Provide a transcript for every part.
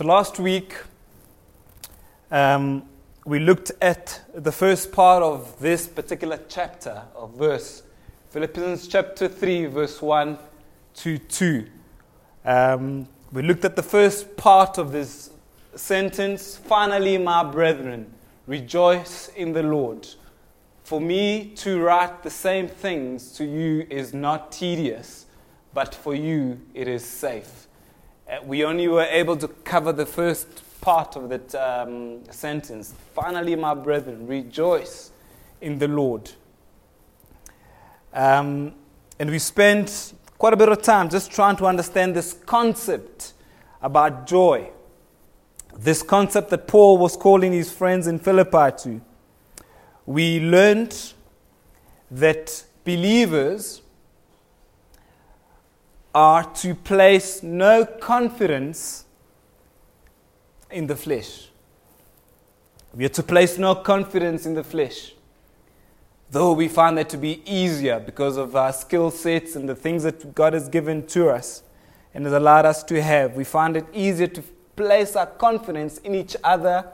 So last week, um, we looked at the first part of this particular chapter of verse, Philippians chapter 3, verse 1 to 2. Um, we looked at the first part of this sentence Finally, my brethren, rejoice in the Lord. For me to write the same things to you is not tedious, but for you it is safe. Uh, we only were able to cover the first part of that um, sentence. Finally, my brethren, rejoice in the Lord. Um, and we spent quite a bit of time just trying to understand this concept about joy. This concept that Paul was calling his friends in Philippi to. We learned that believers are to place no confidence in the flesh. We are to place no confidence in the flesh. Though we find that to be easier because of our skill sets and the things that God has given to us and has allowed us to have, we find it easier to place our confidence in each other,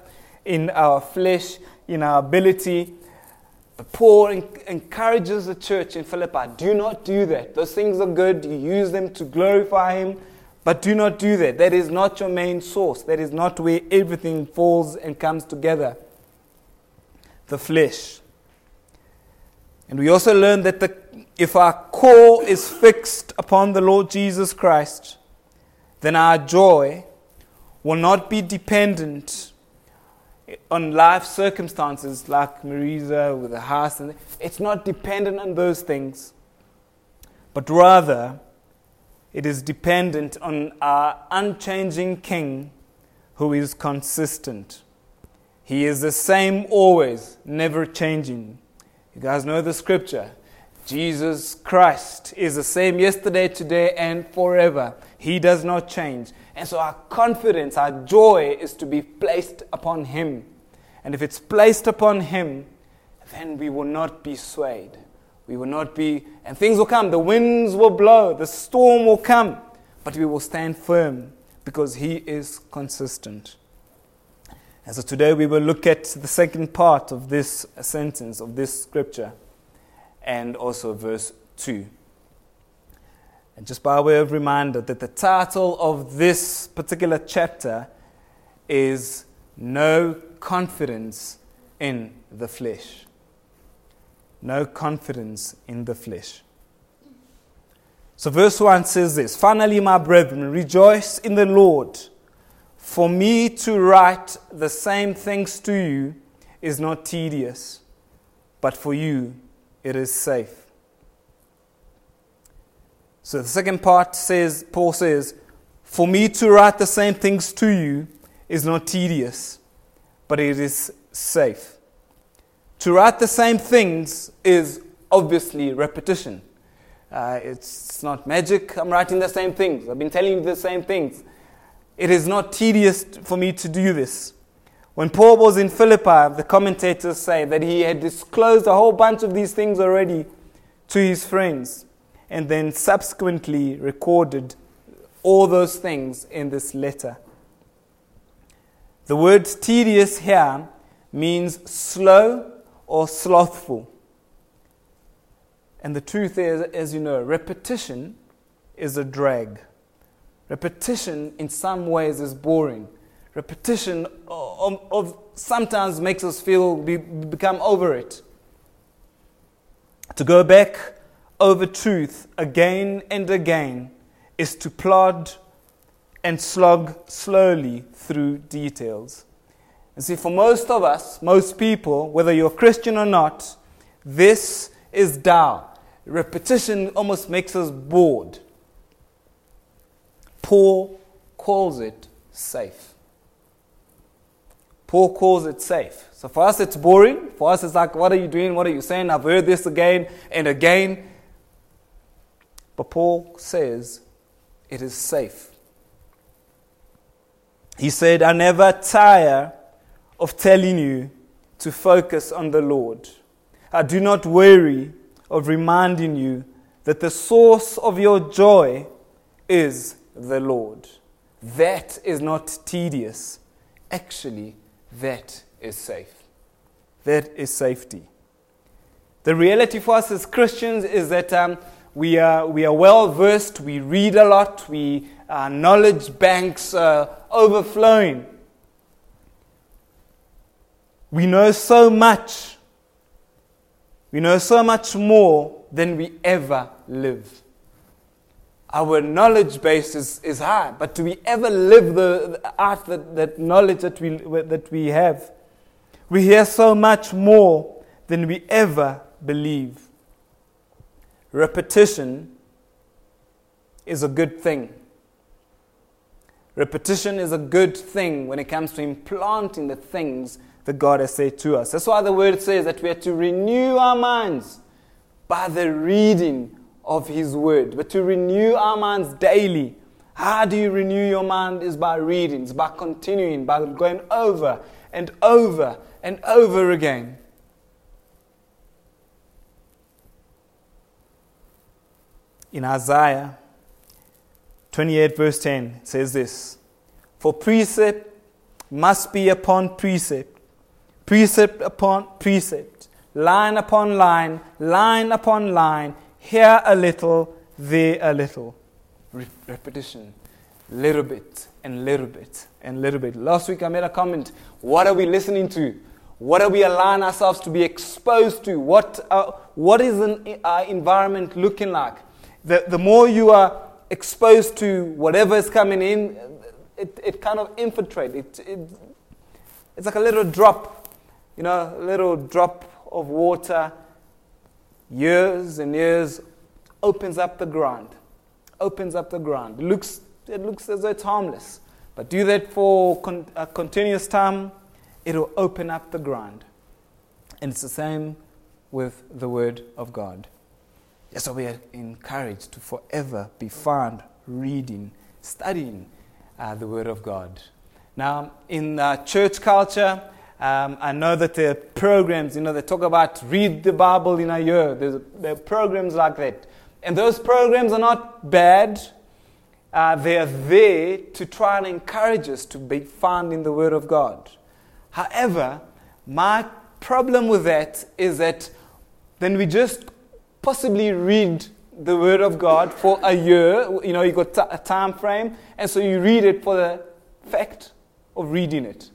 in our flesh, in our ability but Paul encourages the church in Philippi do not do that. Those things are good, you use them to glorify Him, but do not do that. That is not your main source. That is not where everything falls and comes together. The flesh. And we also learn that the, if our core is fixed upon the Lord Jesus Christ, then our joy will not be dependent on life circumstances like Marisa with a house, and it's not dependent on those things, but rather it is dependent on our unchanging King who is consistent. He is the same always, never changing. You guys know the scripture. Jesus Christ is the same yesterday, today, and forever. He does not change. And so our confidence, our joy is to be placed upon Him. And if it's placed upon Him, then we will not be swayed. We will not be, and things will come. The winds will blow, the storm will come, but we will stand firm because He is consistent. And so today we will look at the second part of this sentence, of this scripture, and also verse 2. And just by way of reminder, that the title of this particular chapter is No Confidence in the Flesh. No confidence in the flesh. So, verse 1 says this Finally, my brethren, rejoice in the Lord. For me to write the same things to you is not tedious, but for you it is safe. So the second part says, Paul says, For me to write the same things to you is not tedious, but it is safe. To write the same things is obviously repetition. Uh, it's not magic. I'm writing the same things. I've been telling you the same things. It is not tedious for me to do this. When Paul was in Philippi, the commentators say that he had disclosed a whole bunch of these things already to his friends and then subsequently recorded all those things in this letter. The word tedious here means slow or slothful. And the truth is, as you know, repetition is a drag. Repetition, in some ways, is boring. Repetition of, of sometimes makes us feel we become over it. To go back over truth again and again is to plod and slog slowly through details. And see, for most of us, most people, whether you're Christian or not, this is Tao. Repetition almost makes us bored. Paul calls it safe. Paul calls it safe. So for us, it's boring. For us, it's like, what are you doing? What are you saying? I've heard this again and again. But Paul says it is safe. He said, I never tire of telling you to focus on the Lord. I do not weary of reminding you that the source of your joy is the Lord. that is not tedious. Actually, that is safe. That is safety. The reality for us as Christians is that um, we, are, we are well versed, we read a lot, we, our knowledge banks are overflowing. We know so much. We know so much more than we ever live. Our knowledge base is, is high, but do we ever live the, the that, that knowledge that we, that we have? We hear so much more than we ever believe. Repetition is a good thing. Repetition is a good thing when it comes to implanting the things that God has said to us. That's why the word says that we are to renew our minds by the reading of His word, but to renew our minds daily. How do you renew your mind? Is by reading, it's by continuing, by going over and over and over again. In Isaiah 28, verse 10, says this For precept must be upon precept precept upon precept, line upon line, line upon line, here a little, there a little. Re- repetition, little bit and little bit and little bit. Last week I made a comment. What are we listening to? What are we allowing ourselves to be exposed to? What, uh, what is an uh, environment looking like? The, the more you are exposed to whatever is coming in, it, it kind of infiltrates. It, it, it's like a little drop you know, a little drop of water, years and years, opens up the ground. Opens up the ground. It looks, it looks as though it's harmless. But do that for con- a continuous time, it'll open up the ground. And it's the same with the Word of God. That's why we are encouraged to forever be found reading, studying uh, the Word of God. Now, in uh, church culture, um, I know that there are programs, you know, they talk about read the Bible in a year. There's, there are programs like that. And those programs are not bad. Uh, they are there to try and encourage us to be found in the Word of God. However, my problem with that is that then we just possibly read the Word of God for a year. You know, you got t- a time frame, and so you read it for the fact of reading it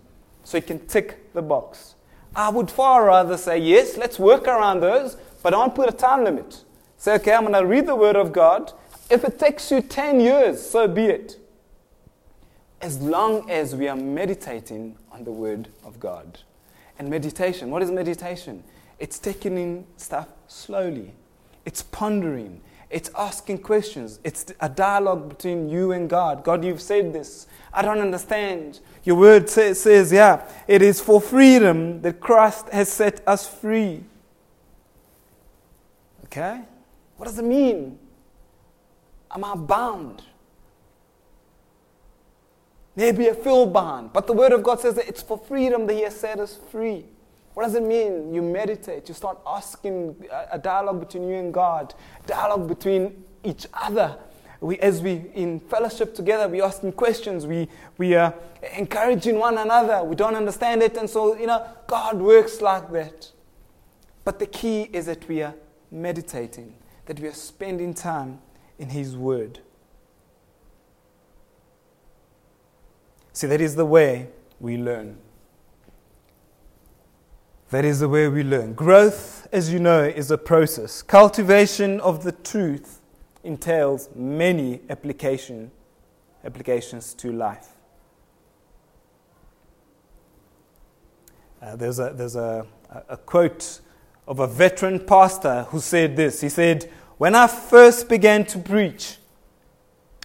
so you can tick the box. I would far rather say, yes, let's work around those, but don't put a time limit. Say, okay, I'm going to read the Word of God. If it takes you 10 years, so be it. As long as we are meditating on the Word of God. And meditation, what is meditation? It's taking in stuff slowly, it's pondering, it's asking questions, it's a dialogue between you and God. God, you've said this. I don't understand. Your word say, says, yeah, it is for freedom that Christ has set us free. Okay? What does it mean? Am I bound? Maybe I feel bound, but the Word of God says that it's for freedom that He has set us free. What does it mean? You meditate, you start asking uh, a dialogue between you and God, dialogue between each other we, as we in fellowship together, we asking questions, we, we are encouraging one another. We don't understand it, and so, you know, God works like that. But the key is that we are meditating, that we are spending time in His Word. See, that is the way we learn. That is the way we learn. Growth, as you know, is a process. Cultivation of the truth entails many application, applications to life. Uh, there's a, there's a, a quote of a veteran pastor who said this. He said, When I first began to preach,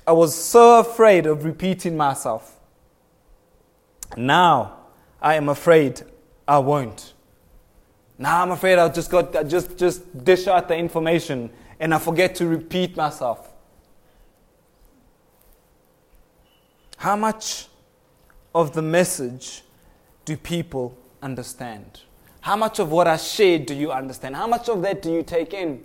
I was so afraid of repeating myself. Now I am afraid I won't. Now I'm afraid I'll just, got, just, just dish out the information and I forget to repeat myself. How much of the message do people understand? How much of what I shared do you understand? How much of that do you take in?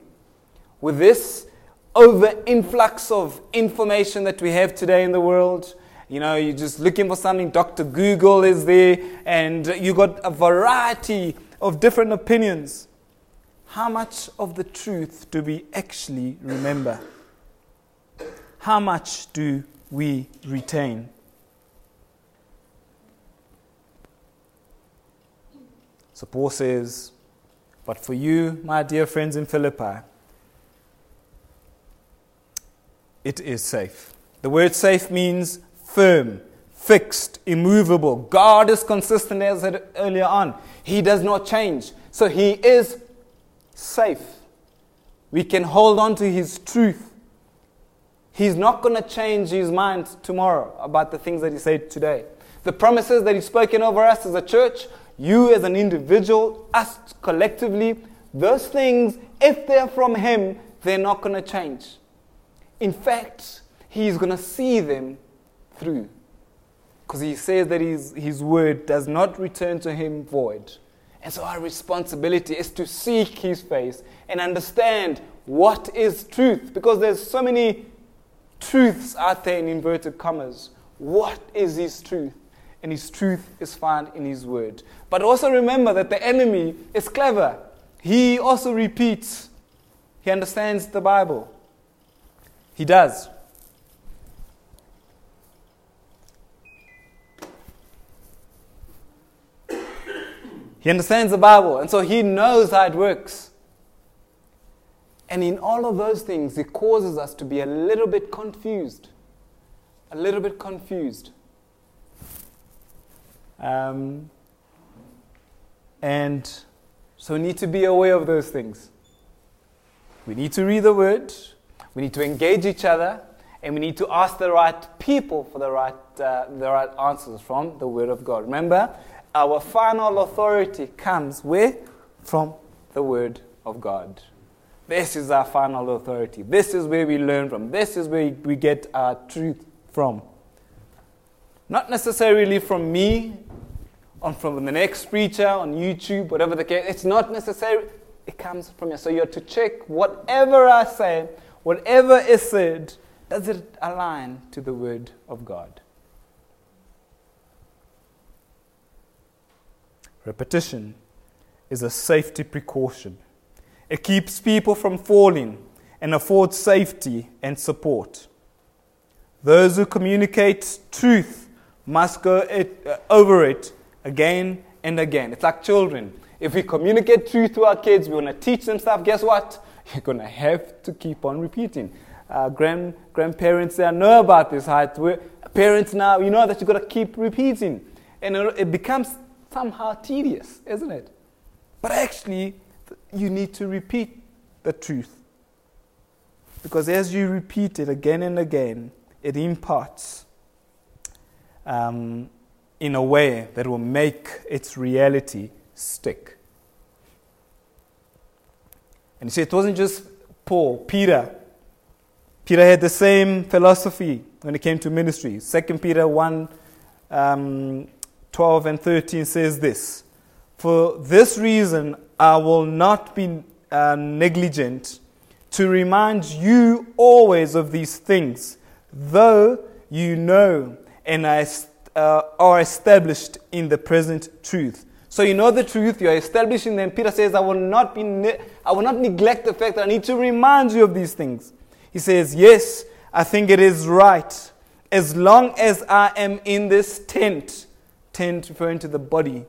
With this over influx of information that we have today in the world, You know, you're just looking for something, Dr. Google is there, and you got a variety of different opinions. How much of the truth do we actually remember? How much do we retain? So Paul says, But for you, my dear friends in Philippi, it is safe. The word safe means firm, fixed, immovable. God is consistent, as I said earlier on. He does not change. So He is safe. We can hold on to His truth. He's not going to change His mind tomorrow about the things that He said today. The promises that He's spoken over us as a church, you as an individual, us collectively, those things, if they're from Him, they're not going to change. In fact, He's going to see them through. Because He says that his, his word does not return to Him void. And so our responsibility is to seek His face and understand what is truth. Because there's so many truths out there in inverted commas. What is His truth? And His truth is found in His word. But also remember that the enemy is clever. He also repeats, he understands the Bible. He does. He understands the Bible, and so he knows how it works. And in all of those things, it causes us to be a little bit confused. A little bit confused. Um, and so we need to be aware of those things. We need to read the word, we need to engage each other, and we need to ask the right people for the right, uh, the right answers from the word of God. Remember, our final authority comes where? From the Word of God. This is our final authority. This is where we learn from. This is where we get our truth from. Not necessarily from me, or from the next preacher on YouTube, whatever the case. It's not necessary. It comes from you. So you have to check whatever I say, whatever is said, does it align to the Word of God? Repetition is a safety precaution. It keeps people from falling and affords safety and support. Those who communicate truth must go it, uh, over it again and again. It's like children. If we communicate truth to our kids, we want to teach them stuff, guess what? You're going to have to keep on repeating. Uh, grand, grandparents there know about this. How parents now, you know that you've got to keep repeating. And it becomes somehow tedious, isn't it? But actually, you need to repeat the truth. Because as you repeat it again and again, it imparts um, in a way that will make its reality stick. And you see, it wasn't just Paul, Peter. Peter had the same philosophy when it came to ministry. 2 Peter 1 um, 12 and 13 says this For this reason, I will not be uh, negligent to remind you always of these things, though you know and are, uh, are established in the present truth. So you know the truth, you are established in them. Peter says, I will not be ne- I will not neglect the fact that I need to remind you of these things. He says, Yes, I think it is right. As long as I am in this tent, tent referring to the body,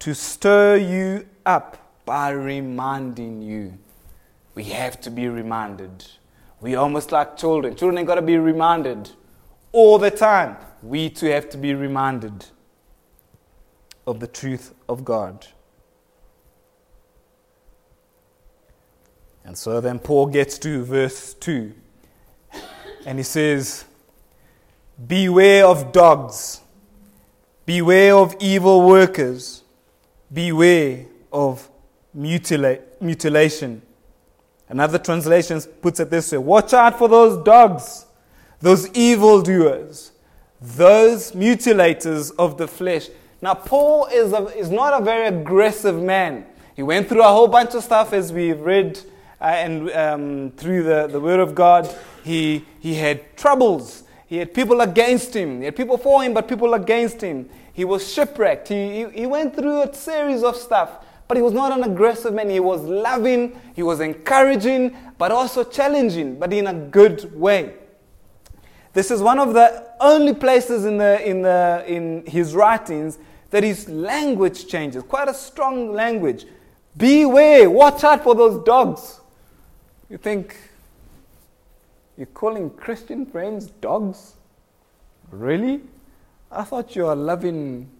to stir you up by reminding you. We have to be reminded. We almost like children. Children ain't got to be reminded all the time. We too have to be reminded of the truth of God. And so then Paul gets to verse 2. And he says, Beware of dogs Beware of evil workers. Beware of mutilate, mutilation. Another translation puts it this way Watch out for those dogs, those evildoers, those mutilators of the flesh. Now, Paul is, a, is not a very aggressive man. He went through a whole bunch of stuff as we've read uh, and um, through the, the Word of God. He, he had troubles he had people against him. He had people for him, but people against him. He was shipwrecked. He, he, he went through a series of stuff. But he was not an aggressive man. He was loving, he was encouraging, but also challenging, but in a good way. This is one of the only places in, the, in, the, in his writings that his language changes. Quite a strong language. Beware, watch out for those dogs. You think, you're calling Christian friends dogs? Really? I thought you were a loving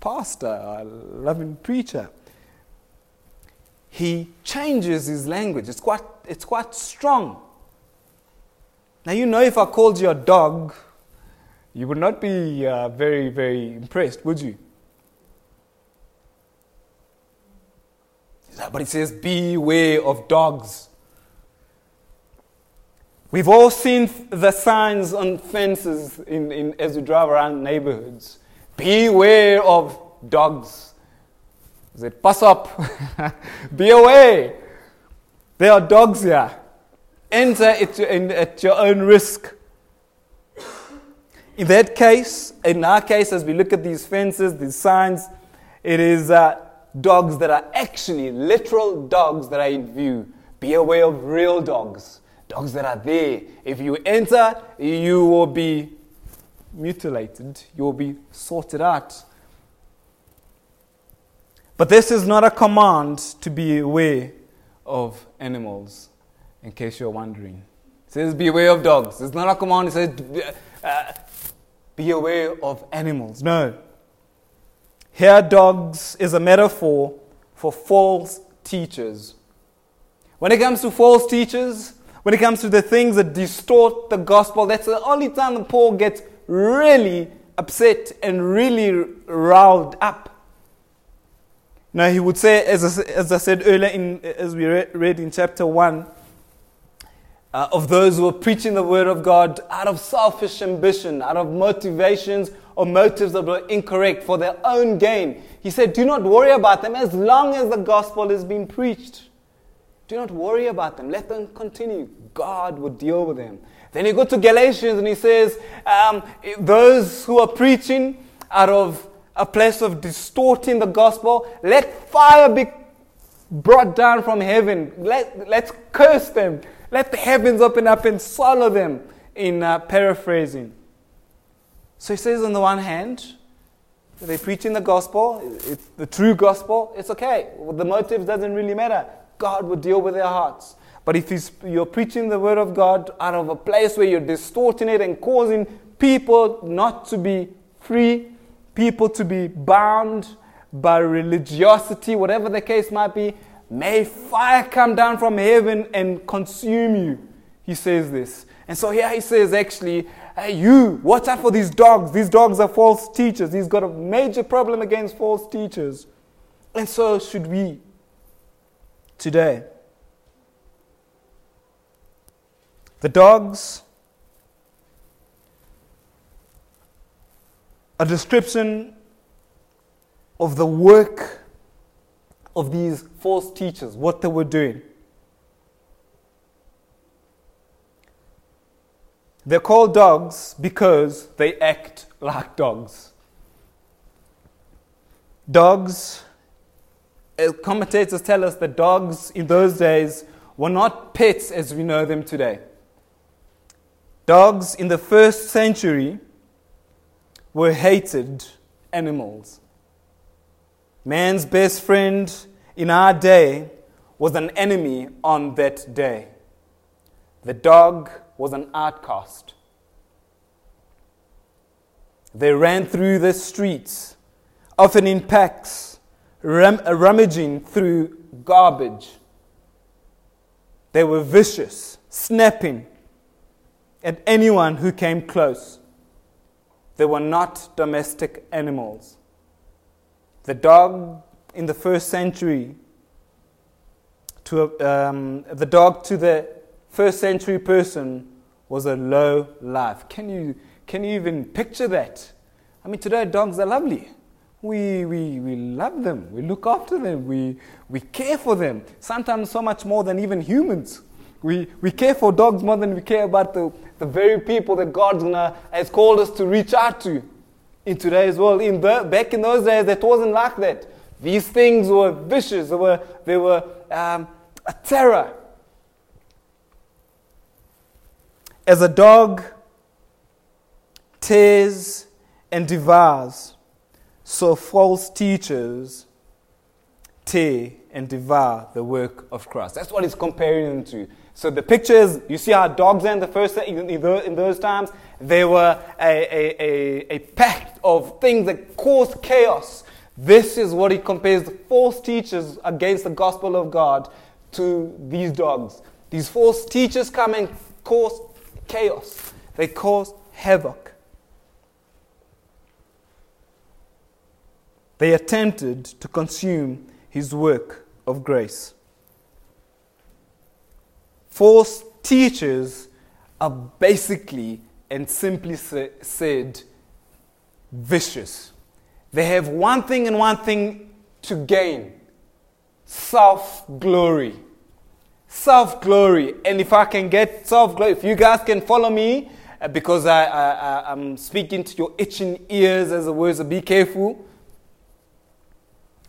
pastor, a loving preacher. He changes his language. It's quite, it's quite strong. Now, you know, if I called you a dog, you would not be uh, very, very impressed, would you? But it says, Beware of dogs. We've all seen the signs on fences in, in, as we drive around neighborhoods. Beware of dogs. Is it pass up? Be away. There are dogs here. Enter at your, in, at your own risk. In that case, in our case, as we look at these fences, these signs, it is uh, dogs that are actually literal dogs that are in view. Be aware of real dogs dogs that are there. If you enter, you will be mutilated, you will be sorted out. But this is not a command to be aware of animals, in case you're wondering. It says, be aware of dogs. It's not a command, it says, uh, be aware of animals. No. Here, dogs is a metaphor for false teachers. When it comes to false teachers, when it comes to the things that distort the gospel, that's the only time that Paul gets really upset and really riled up. Now, he would say, as I, as I said earlier, in, as we read, read in chapter 1, uh, of those who are preaching the word of God out of selfish ambition, out of motivations or motives that were incorrect for their own gain. He said, Do not worry about them as long as the gospel is being preached. Do not worry about them. Let them continue. God would deal with them. Then you go to Galatians and he says, um, Those who are preaching out of a place of distorting the gospel, let fire be brought down from heaven. Let, let's curse them. Let the heavens open up and swallow them, in uh, paraphrasing. So he says, on the one hand, they're preaching the gospel, it's the true gospel, it's okay. The motives doesn't really matter. God will deal with their hearts. But if you're preaching the word of God out of a place where you're distorting it and causing people not to be free, people to be bound by religiosity, whatever the case might be, may fire come down from heaven and consume you. He says this. And so here he says, actually, hey, you, watch out for these dogs. These dogs are false teachers. He's got a major problem against false teachers. And so should we today. The dogs, a description of the work of these false teachers, what they were doing. They're called dogs because they act like dogs. Dogs uh, commentators tell us that dogs in those days were not pets as we know them today. Dogs in the first century were hated animals. Man's best friend in our day was an enemy on that day. The dog was an outcast. They ran through the streets, often in packs ram- uh, rummaging through garbage. They were vicious, snapping at anyone who came close. They were not domestic animals. The dog in the first century, to um, the dog to the first century person was a low life. Can you, can you even picture that? I mean, today dogs are lovely. We, we, we love them. We look after them. We, we care for them. Sometimes so much more than even humans. We, we care for dogs more than we care about the, the very people that God has called us to reach out to in today's world. In the, back in those days, it wasn't like that. These things were vicious, they were, they were um, a terror. As a dog tears and devours, so false teachers tear and devour the work of Christ. That's what he's comparing them to. So the picture is, you see how dogs in the first in those times they were a, a, a, a pact of things that caused chaos. This is what he compares the false teachers against the gospel of God to these dogs. These false teachers come and cause chaos. They cause havoc. They attempted to consume his work of grace. False teachers are basically and simply said vicious. They have one thing and one thing to gain self glory. Self glory. And if I can get self glory, if you guys can follow me, uh, because I, I, I'm speaking to your itching ears as a word, so be careful.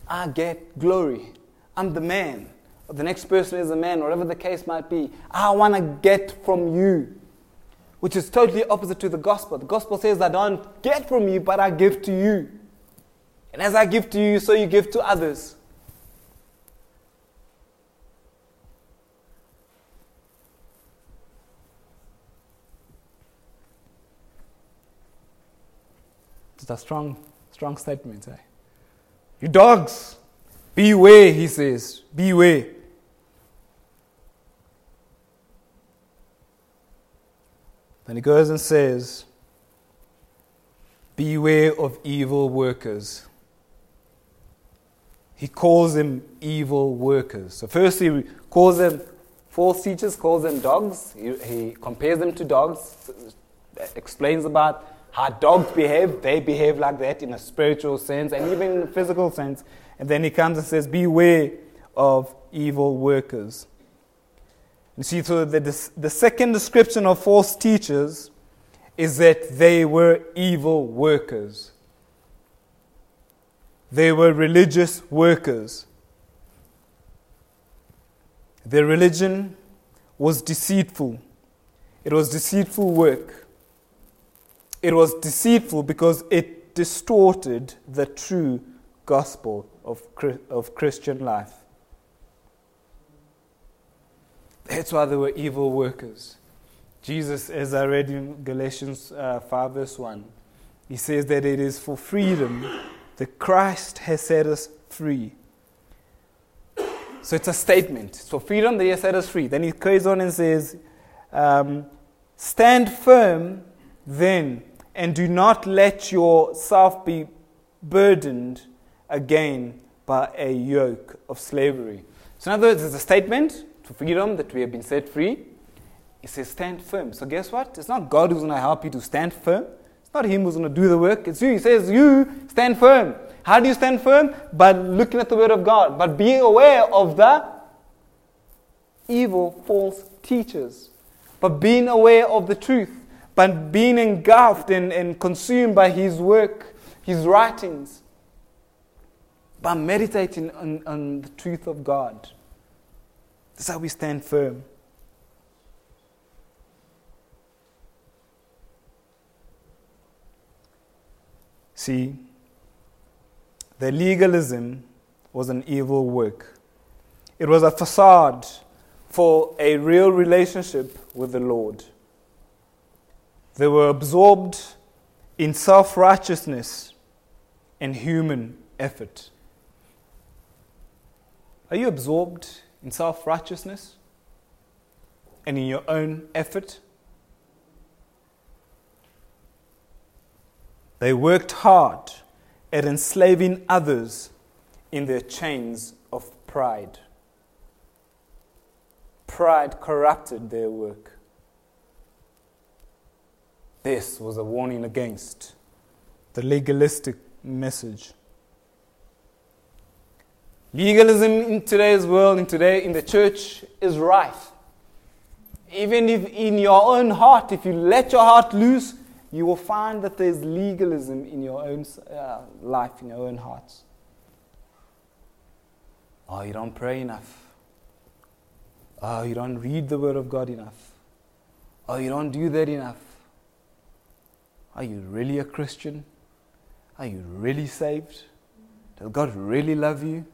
I get glory. I'm the man. Or the next person is a man, whatever the case might be. I want to get from you, which is totally opposite to the gospel. The gospel says, I don't get from you, but I give to you. And as I give to you, so you give to others. It's a strong, strong statement, eh? You dogs, beware, he says, beware. Then he goes and says, Beware of evil workers. He calls them evil workers. So, first, he calls them false teachers, calls them dogs. He, he compares them to dogs, explains about how dogs behave, they behave like that in a spiritual sense and even in a physical sense. And then he comes and says, Beware of evil workers. You see, so the, the second description of false teachers is that they were evil workers. They were religious workers. Their religion was deceitful. It was deceitful work. It was deceitful because it distorted the true gospel of, of Christian life. That's why they were evil workers. Jesus, as I read in Galatians uh, 5, verse 1, he says that it is for freedom that Christ has set us free. So it's a statement. It's for freedom that he has set us free. Then he goes on and says, um, Stand firm then and do not let yourself be burdened again by a yoke of slavery. So, in other words, it's a statement freedom that we have been set free. It says, stand firm. So, guess what? It's not God who's going to help you to stand firm. It's not Him who's going to do the work. It's you. He says, You stand firm. How do you stand firm? By looking at the Word of God, but being aware of the evil, false teachers, but being aware of the truth but being engulfed and, and consumed by his work, his writings, by meditating on, on the truth of God. That's how we stand firm. See, the legalism was an evil work. It was a facade for a real relationship with the Lord. They were absorbed in self righteousness and human effort. Are you absorbed in self righteousness and in your own effort? They worked hard at enslaving others in their chains of pride. Pride corrupted their work. This was a warning against the legalistic message. Legalism in today's world, in today in the church, is rife. even if in your own heart, if you let your heart loose, you will find that there's legalism in your own uh, life, in your own heart. Oh, you don't pray enough. Oh, you don't read the Word of God enough. Oh, you don't do that enough. Are you really a Christian? Are you really saved? Does God really love you?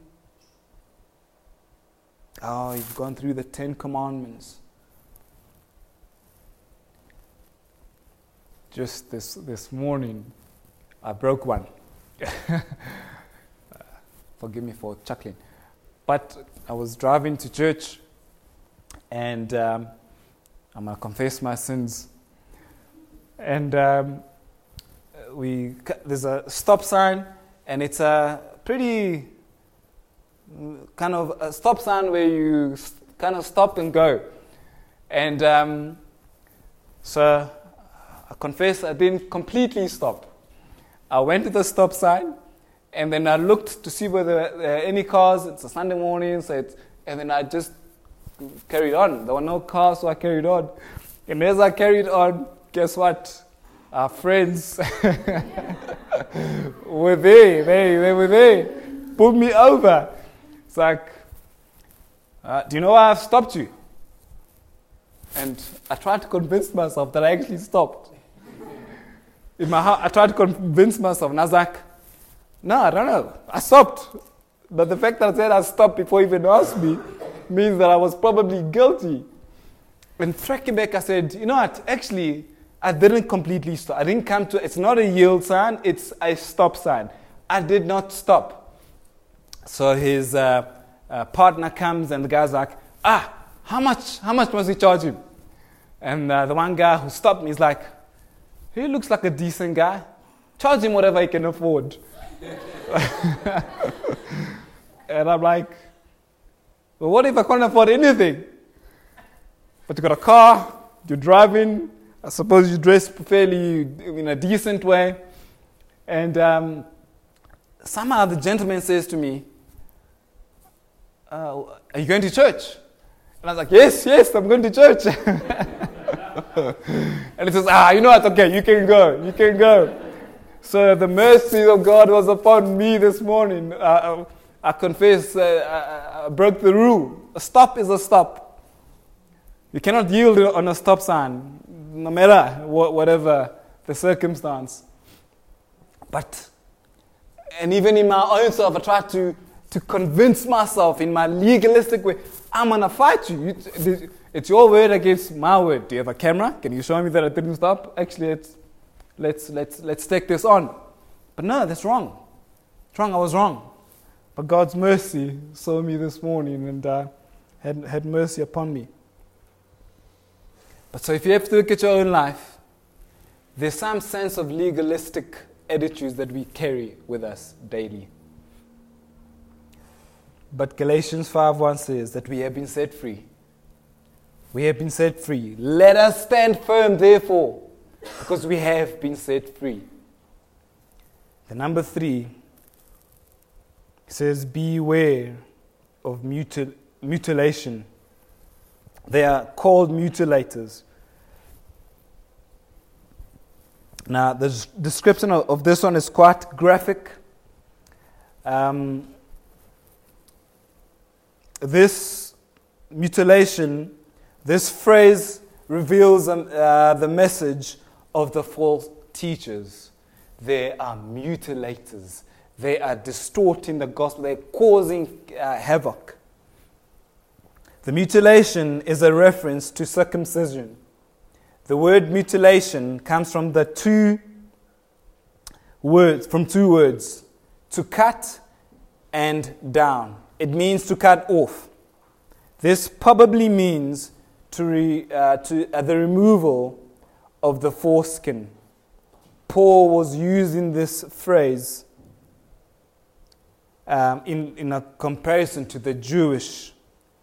Oh, you've gone through the Ten Commandments. Just this, this morning, I broke one. Forgive me for chuckling. But I was driving to church and um, I'm going to confess my sins. And um, we, there's a stop sign, and it's a pretty kind of a stop sign where you kind of stop and go. And um, so I confess I didn't completely stop. I went to the stop sign and then I looked to see whether there are any cars. It's a Sunday morning, so and then I just carried on. There were no cars, so I carried on. And as I carried on, guess what? Our friends were there. They, they were there. Pulled me over. It's like, uh, do you know why I've stopped you? And I tried to convince myself that I actually stopped. In my heart, I tried to convince myself, and I was like, no, I don't know. I stopped. But the fact that I said I stopped before you even asked me means that I was probably guilty. And tracking back, I said, you know what? Actually, I didn't completely stop. I didn't come to, it's not a yield sign, it's a stop sign. I did not stop. So his uh, uh, partner comes and the guy's like, ah, how much, how much must we charge? And uh, the one guy who stopped me is like, he looks like a decent guy. Charge him whatever he can afford. and I'm like, well, what if I can't afford anything? But you got a car, you're driving, I suppose you dress fairly in a decent way. And um, somehow the gentleman says to me, uh, Are you going to church? And I was like, Yes, yes, I'm going to church. and he says, Ah, you know what? Okay, you can go. You can go. So the mercy of God was upon me this morning. Uh, I confess, uh, I, I broke the rule. A stop is a stop. You cannot yield on a stop sign, no matter what, whatever the circumstance. But, and even in my own self, I try to to convince myself in my legalistic way, I'm to fight you. It's your word against my word. Do you have a camera? Can you show me that I didn't stop? Actually, let's, let's, let's, let's take this on. But no, that's wrong. It's wrong. I was wrong. But God's mercy saw me this morning and uh, had, had mercy upon me. But so if you have to look at your own life, there's some sense of legalistic attitudes that we carry with us daily. But Galatians 5:1 says that we have been set free. We have been set free. Let us stand firm, therefore, because we have been set free. The number three says, Beware of mutil- mutilation. They are called mutilators. Now, the description of, of this one is quite graphic. Um, this mutilation, this phrase reveals um, uh, the message of the false teachers. They are mutilators. They are distorting the gospel. They're causing uh, havoc. The mutilation is a reference to circumcision. The word mutilation comes from the two words, from two words, to cut and down. It means to cut off. This probably means to, re, uh, to uh, the removal of the foreskin. Paul was using this phrase um, in, in a comparison to the Jewish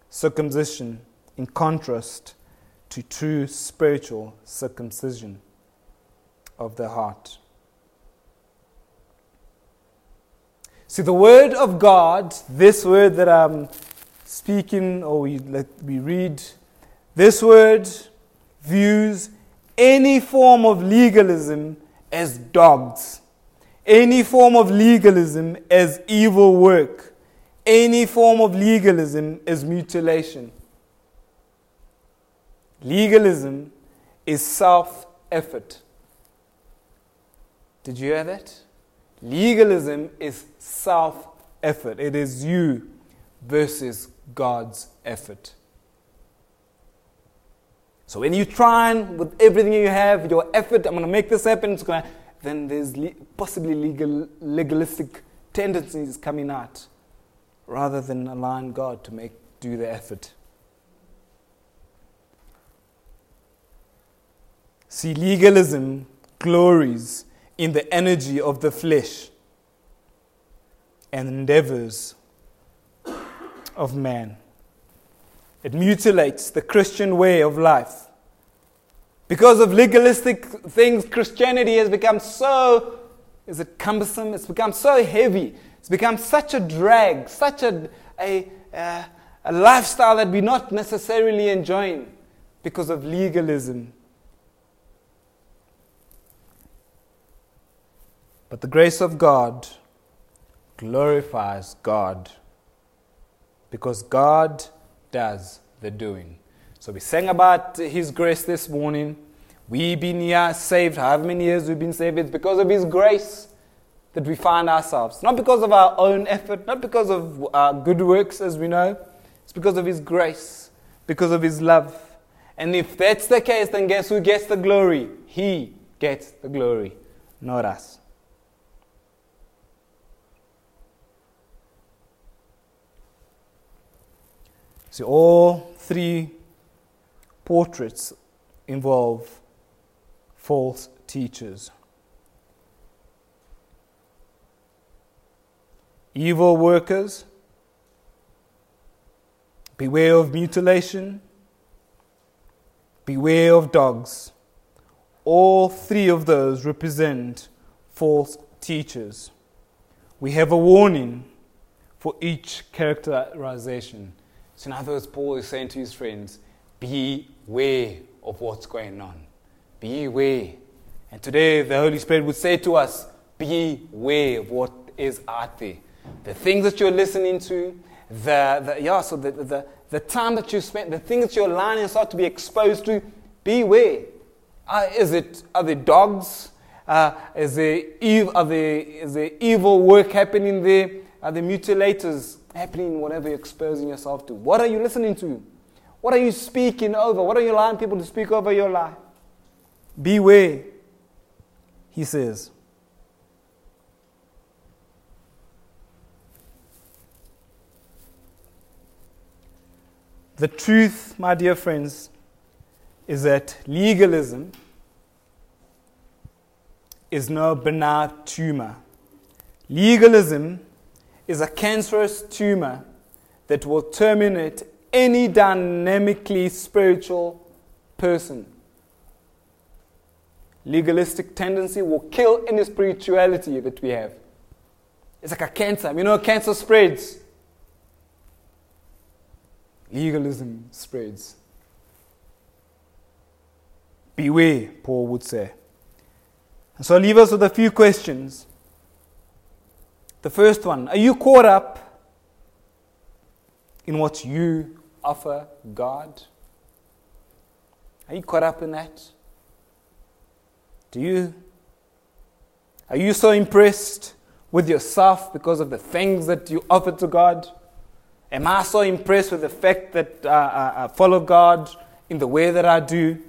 circumcision, in contrast to true spiritual circumcision of the heart. See, the Word of God, this word that I'm speaking or we, we read, This word views any form of legalism as dogs, any form of legalism as evil work, any form of legalism as mutilation. Legalism is self effort. Did you hear that? Legalism is self effort, it is you versus God's effort. So when you try and with everything you have, your effort, I'm going to make this happen, it's going to, then there's le- possibly legal, legalistic tendencies coming out rather than allowing God to make do the effort. See, legalism glories in the energy of the flesh and endeavors of man. It mutilates the Christian way of life. Because of legalistic things, Christianity has become so, is it cumbersome? It's become so heavy. It's become such a drag, such a, a, uh, a lifestyle that we're not necessarily enjoying because of legalism. But the grace of God glorifies God because God does the doing. So we sang about His grace this morning. We've been here saved, however many years we've been saved, it's because of His grace that we find ourselves. Not because of our own effort, not because of our good works, as we know. It's because of His grace, because of His love. And if that's the case, then guess who gets the glory? He gets the glory, not us. See, all three portraits involve false teachers. Evil workers, beware of mutilation, beware of dogs. All three of those represent false teachers. We have a warning for each characterization. So, in other words, Paul is saying to his friends, beware of what's going on. Beware. And today, the Holy Spirit would say to us, beware of what is out there. The things that you're listening to, the, the yeah, so the, the, the time that you spend, the things that you're allowing yourself to be exposed to, beware. Uh, is it, are there dogs? Uh, is, there ev- are there, is there evil work happening there? Are there mutilators? Happening whatever you're exposing yourself to? What are you listening to? What are you speaking over? What are you allowing people to speak over your life? Beware, he says. The truth, my dear friends, is that legalism is no benign tumor. Legalism is a cancerous tumor that will terminate any dynamically spiritual person. Legalistic tendency will kill any spirituality that we have. It's like a cancer. You know, cancer spreads. Legalism spreads. Beware, Paul would say. So, leave us with a few questions. The first one Are you caught up in what you offer God? Are you caught up in that? Do you? Are you so impressed with yourself because of the things that you offer to God? Am I so impressed with the fact that uh, I follow God in the way that I do?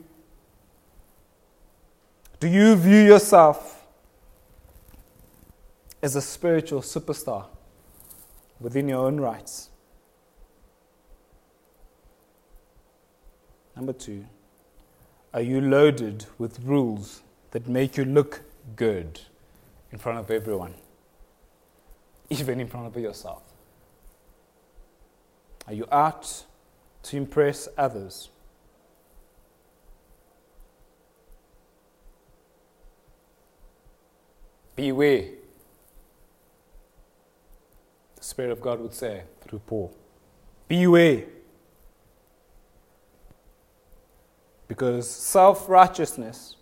Do you view yourself as a spiritual superstar within your own rights. Number two, are you loaded with rules that make you look good in front of everyone, even in front of yourself? Are you out to impress others? Beware Spirit of God would say through Paul Beware. Because self righteousness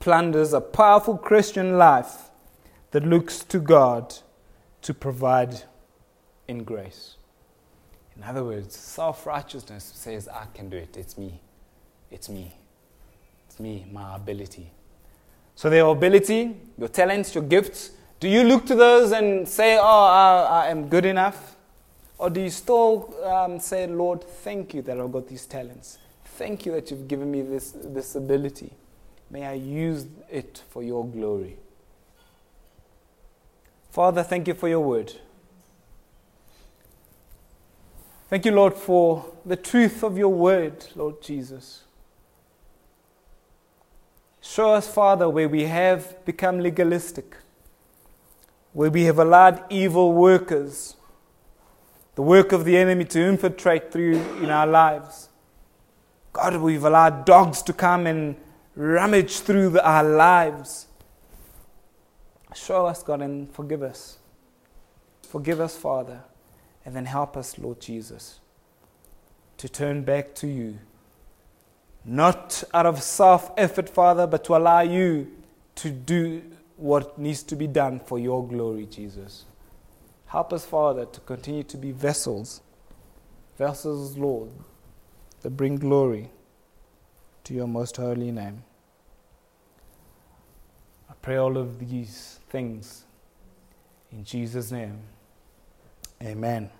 plunders a powerful Christian life that looks to God to provide in grace. In other words, self righteousness says, I can do it. It's me. It's me. It's me, my ability. So, your ability, your talents, your gifts, do you look to those and say, Oh, I, I am good enough? Or do you still um, say, Lord, thank you that I've got these talents? Thank you that you've given me this, this ability. May I use it for your glory. Father, thank you for your word. Thank you, Lord, for the truth of your word, Lord Jesus. Show us, Father, where we have become legalistic, where we have allowed evil workers, the work of the enemy, to infiltrate through in our lives. God, we've allowed dogs to come and rummage through the, our lives. Show us, God, and forgive us. Forgive us, Father, and then help us, Lord Jesus, to turn back to you. Not out of self effort, Father, but to allow you to do what needs to be done for your glory, Jesus. Help us, Father, to continue to be vessels, vessels, Lord, that bring glory to your most holy name. I pray all of these things in Jesus' name. Amen.